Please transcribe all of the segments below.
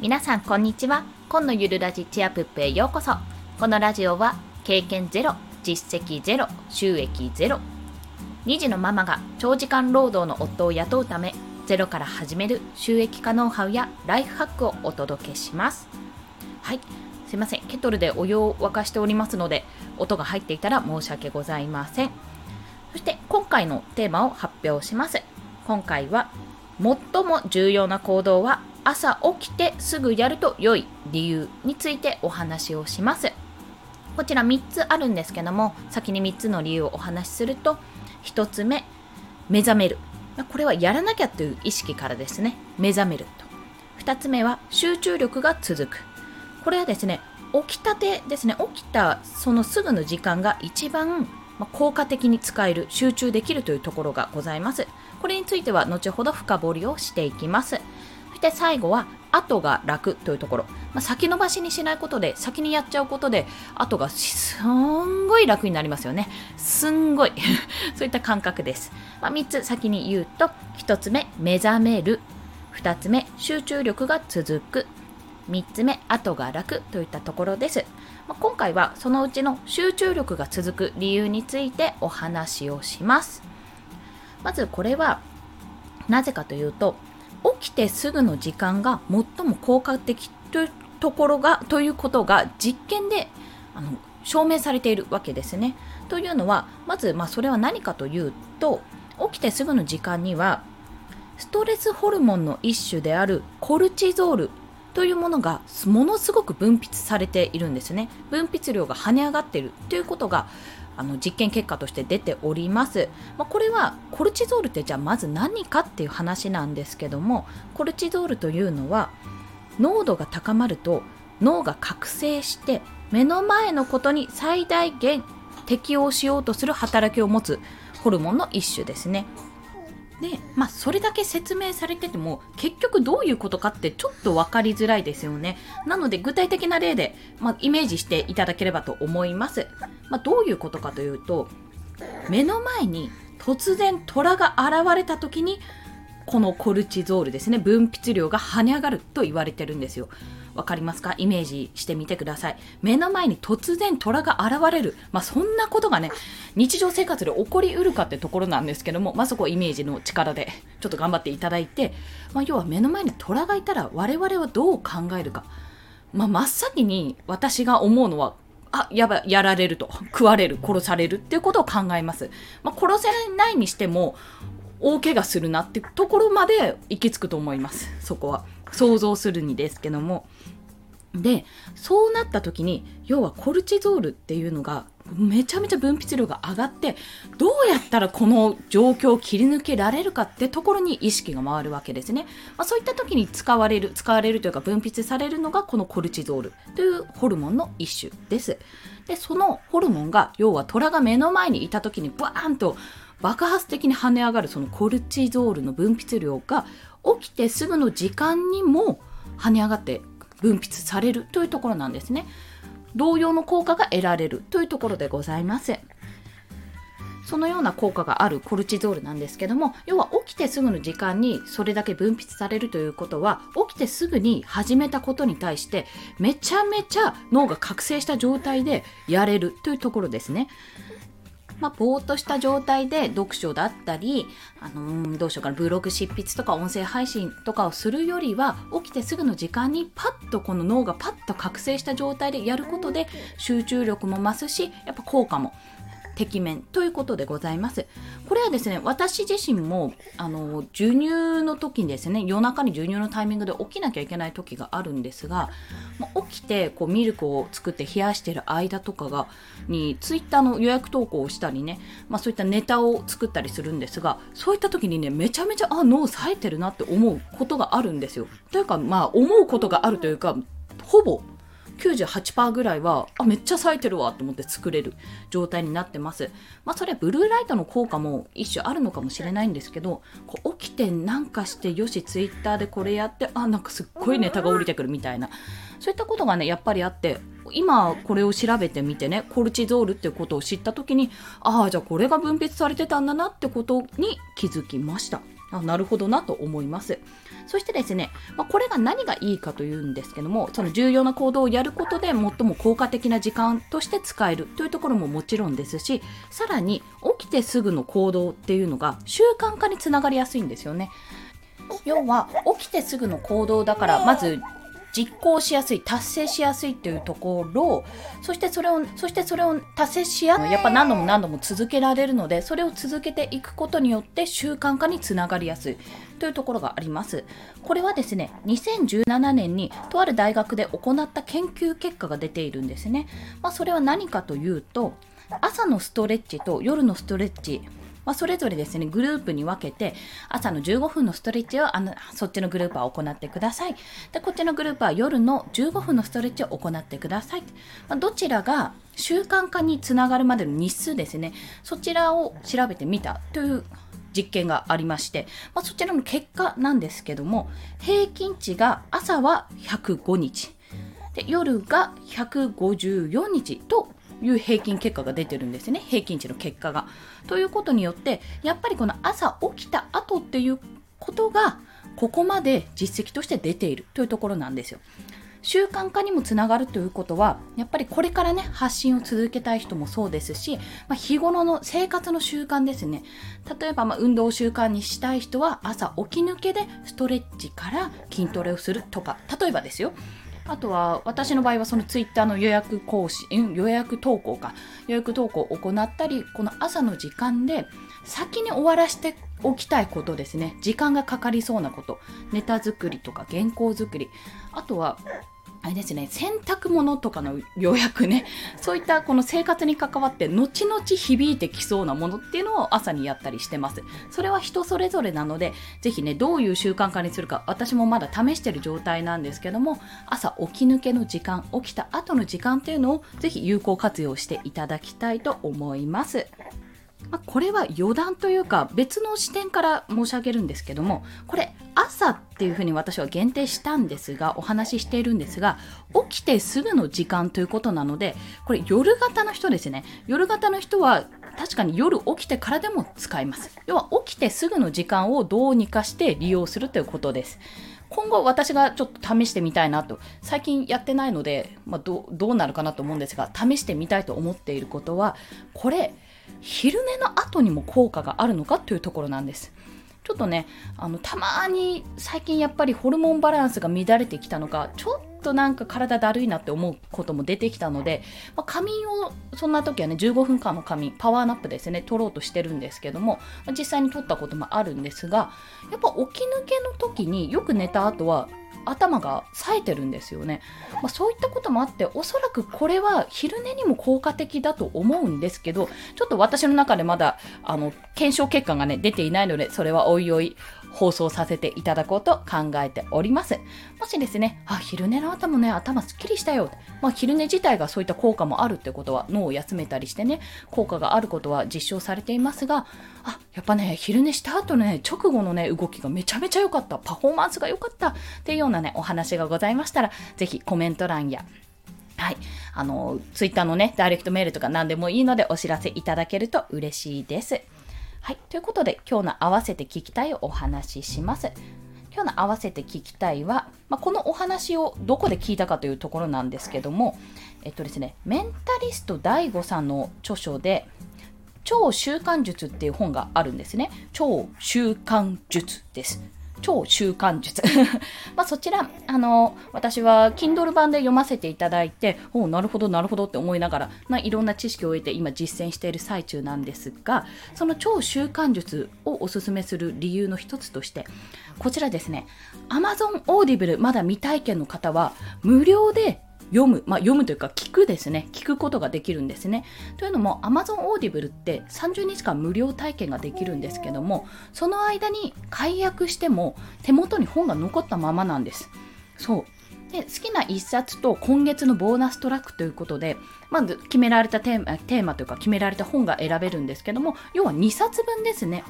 皆さんこんにちは。今のゆるラジチアプップへようこそ。このラジオは経験ゼロ実績ゼロ収益ゼロ。2児のママが長時間労働の夫を雇うためゼロから始める収益化ノウハウやライフハックをお届けします。はい。すいません。ケトルでお湯を沸かしておりますので音が入っていたら申し訳ございません。そして今回のテーマを発表します。今回は最も重要な行動は朝起きてすぐやると良い理由についてお話をします。こちら3つあるんですけども先に3つの理由をお話しすると1つ目目覚める。これはやらなきゃという意識からですね。目覚めると。2つ目は集中力が続く。これはですね起きたてですね起きたそのすぐの時間が一番効果的に使える集中できるというところがございます。これについては後ほど深掘りをしていきます。そして最後は後が楽というところ、まあ、先延ばしにしないことで先にやっちゃうことで後がすんごい楽になりますよね。すんごい。そういった感覚です、まあ、3つ先に言うと1つ目目覚める。2つ目集中力が続く。3つ目後が楽といったところです、まあ、今回はそのうちの集中力が続く理由についてお話をします。まずこれはなぜかというと起きてすぐの時間が最も効果的というところがということが実験であの証明されているわけですね。というのはまず、まあ、それは何かというと起きてすぐの時間にはストレスホルモンの一種であるコルチゾールというものがものすごく分泌されているんですね。分泌量が跳ね上がっているということがあの実験結果として出ております。まあ、これはコルチゾールってじゃあまず何かっていう話なんですけどもコルチゾールというのは濃度が高まると脳が覚醒して目の前のことに最大限適応しようとする働きを持つホルモンの一種ですね。で、まあ、それだけ説明されてても結局どういうことかってちょっと分かりづらいですよね。なので具体的な例で、まあ、イメージしていただければと思います。まあ、どういうことかというと目の前に突然虎が現れた時にこのコルチゾールですね分泌量が跳ね上がると言われてるんですよ。わかりますか？イメージしてみてください。目の前に突然虎が現れる。まあ、そんなことがね、日常生活で起こりうるかってところなんですけども、まあ、そこイメージの力でちょっと頑張っていただいて、まあ、要は目の前に虎がいたら我々はどう考えるか。まあ、真っ先に私が思うのは、あ、やばやられると。食われる、殺されるっていうことを考えます。まあ、殺せないにしても、大怪我するなってところまで行き着くと思います。そこは。想像するにですけども。でそうなった時に要はコルチゾールっていうのがめちゃめちゃ分泌量が上がってどうやったらこの状況を切り抜けられるかってところに意識が回るわけですね、まあ、そういった時に使われる使われるというか分泌されるのがこのコルチゾールというホルモンの一種ですでそのホルモンが要は虎が目の前にいた時にバーンと爆発的に跳ね上がるそのコルチゾールの分泌量が起きてすぐの時間にも跳ね上がって分泌されるというところなんですね。同様の効果が得られるというところでございますそのような効果があるコルチゾールなんですけども要は起きてすぐの時間にそれだけ分泌されるということは起きてすぐに始めたことに対してめちゃめちゃ脳が覚醒した状態でやれるというところですね。まあ、ぼーっとした状態で読書だったり、あの、どうしようかな、ブログ執筆とか音声配信とかをするよりは、起きてすぐの時間にパッとこの脳がパッと覚醒した状態でやることで、集中力も増すし、やっぱ効果もて面ということでございます。これはですね、私自身も、あの、授乳の時にですね、夜中に授乳のタイミングで起きなきゃいけない時があるんですが、起きて、こう、ミルクを作って冷やしてる間とかが、に、ツイッターの予約投稿をしたりね、まあそういったネタを作ったりするんですが、そういった時にね、めちゃめちゃ、あ、脳冴えてるなって思うことがあるんですよ。というか、まあ、思うことがあるというか、ほぼ98%ぐらいはあめっちゃ咲いてるわと思って作れる状態になってます。まあそれブルーライトの効果も一種あるのかもしれないんですけどこう起きてなんかしてよしツイッターでこれやってあなんかすっごいネタが降りてくるみたいなそういったことがねやっぱりあって今これを調べてみてねコルチゾールっていうことを知った時にああじゃあこれが分泌されてたんだなってことに気づきました。あなるほどなと思います。そしてですね、まあ、これが何がいいかというんですけども、その重要な行動をやることで最も効果的な時間として使えるというところももちろんですし、さらに起きてすぐの行動っていうのが習慣化につながりやすいんですよね。要は起きてすぐの行動だからまず実行しやすい、達成しやすいっていうところ、そしてそれを、そしてそれを達成しやすい、やっぱ何度も何度も続けられるので、それを続けていくことによって習慣化につながりやすいというところがあります。これはですね、2017年にとある大学で行った研究結果が出ているんですね。まあ、それは何かというと、朝のストレッチと夜のストレッチまあ、それぞれですね、グループに分けて、朝の15分のストレッチをあのそっちのグループは行ってください。で、こっちのグループは夜の15分のストレッチを行ってください。まあ、どちらが習慣化につながるまでの日数ですね、そちらを調べてみたという実験がありまして、まあ、そちらの結果なんですけども、平均値が朝は105日、で夜が154日という平均結果が出てるんですね平均値の結果が。ということによってやっぱりこの朝起きた後っていうことがここまで実績として出ているというところなんですよ。習慣化にもつながるということはやっぱりこれからね発信を続けたい人もそうですし、まあ、日頃の生活の習慣ですね例えばま運動習慣にしたい人は朝起き抜けでストレッチから筋トレをするとか例えばですよあとは私の場合はそのツイッターの予約講師、予約投稿か、予約投稿を行ったり、この朝の時間で先に終わらせておきたいことですね。時間がかかりそうなこと、ネタ作りとか原稿作り、あとはあれですね、洗濯物とかの予約ね、そういったこの生活に関わって、後々響いてきそうなものっていうのを朝にやったりしてます。それは人それぞれなので、ぜひね、どういう習慣化にするか、私もまだ試してる状態なんですけども、朝起き抜けの時間、起きた後の時間っていうのを、ぜひ有効活用していただきたいと思います。まあ、これは余談というか別の視点から申し上げるんですけどもこれ朝っていうふうに私は限定したんですがお話ししているんですが起きてすぐの時間ということなのでこれ夜型の人ですね。夜型の人は確かに夜起きてからでも使います。要は起きてすぐの時間をどうにかして利用するということです。今後私がちょっと試してみたいなと最近やってないので、まあ、どうなるかなと思うんですが試してみたいと思っていることはこれ昼寝の後にも効果があるのかというところなんです。ちょっとね、あのたまに最近やっぱりホルモンバランスが乱れてきたのか、ちょっとなんか体だるいなって思うことも出てきたので、まあ、仮眠をそんな時はね、15分間の仮眠、パワーナップですね、取ろうとしてるんですけども、まあ、実際に取ったこともあるんですが、やっぱ起き抜けの時によく寝た後は頭が冴えてるんですよね、まあ、そういったこともあっておそらくこれは昼寝にも効果的だと思うんですけどちょっと私の中でまだあの検証結果がね出ていないのでそれはおいおい放送させていただこうと考えております。もしですね、あ、昼寝の後もね、頭すっきりしたよ。まあ、昼寝自体がそういった効果もあるってことは、脳を休めたりしてね、効果があることは実証されていますが、あ、やっぱね、昼寝した後のね、直後のね、動きがめちゃめちゃ良かった、パフォーマンスが良かったっていうようなね、お話がございましたら、ぜひコメント欄やはい。あの、ツイッターのね、ダイレクトメールとか何でもいいのでお知らせいただけると嬉しいです。はい。ということで、今日の合わせて聞きたいお話しします。ような合わせて聞きたいは、まあ、このお話をどこで聞いたかというところなんですけども、えっとですね、メンタリスト DAIGO さんの著書で、超習慣術っていう本があるんですね。超習慣術です。超習慣術。まあそちらあの私は Kindle 版で読ませていただいておなるほどなるほどって思いながら、まあ、いろんな知識を得て今実践している最中なんですがその超習慣術をおすすめする理由の一つとしてこちらですね。Amazon Audible まだ未体験の方は無料で読む、まあ、読むというか聞くですね。聞くことができるんですね。というのも Amazon Audible って30日間無料体験ができるんですけどもその間に解約しても手元に本が残ったままなんです。そう。で好きな1冊と今月のボーナストラックということでまず決められたテーマテーマというか決められた本が選べるんですけども要は2冊分ですね。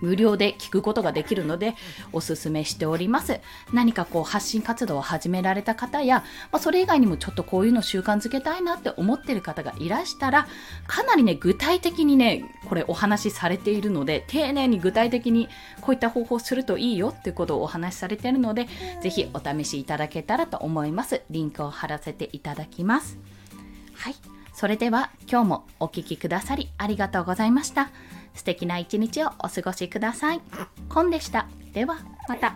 無料で聞くことができるのでおすすめしております。何かこう発信活動を始められた方や、まあ、それ以外にもちょっとこういうの習慣づけたいなって思ってる方がいらしたらかなりね具体的にねこれお話しされているので丁寧に具体的にこういった方法をするといいよっていうことをお話しされているのでぜひお試しいただけたらと思います。リンクを貼らせていただきます。はい。それでは今日もお聴きくださりありがとうございました。素敵な一日をお過ごしください。コンでした。ではまた。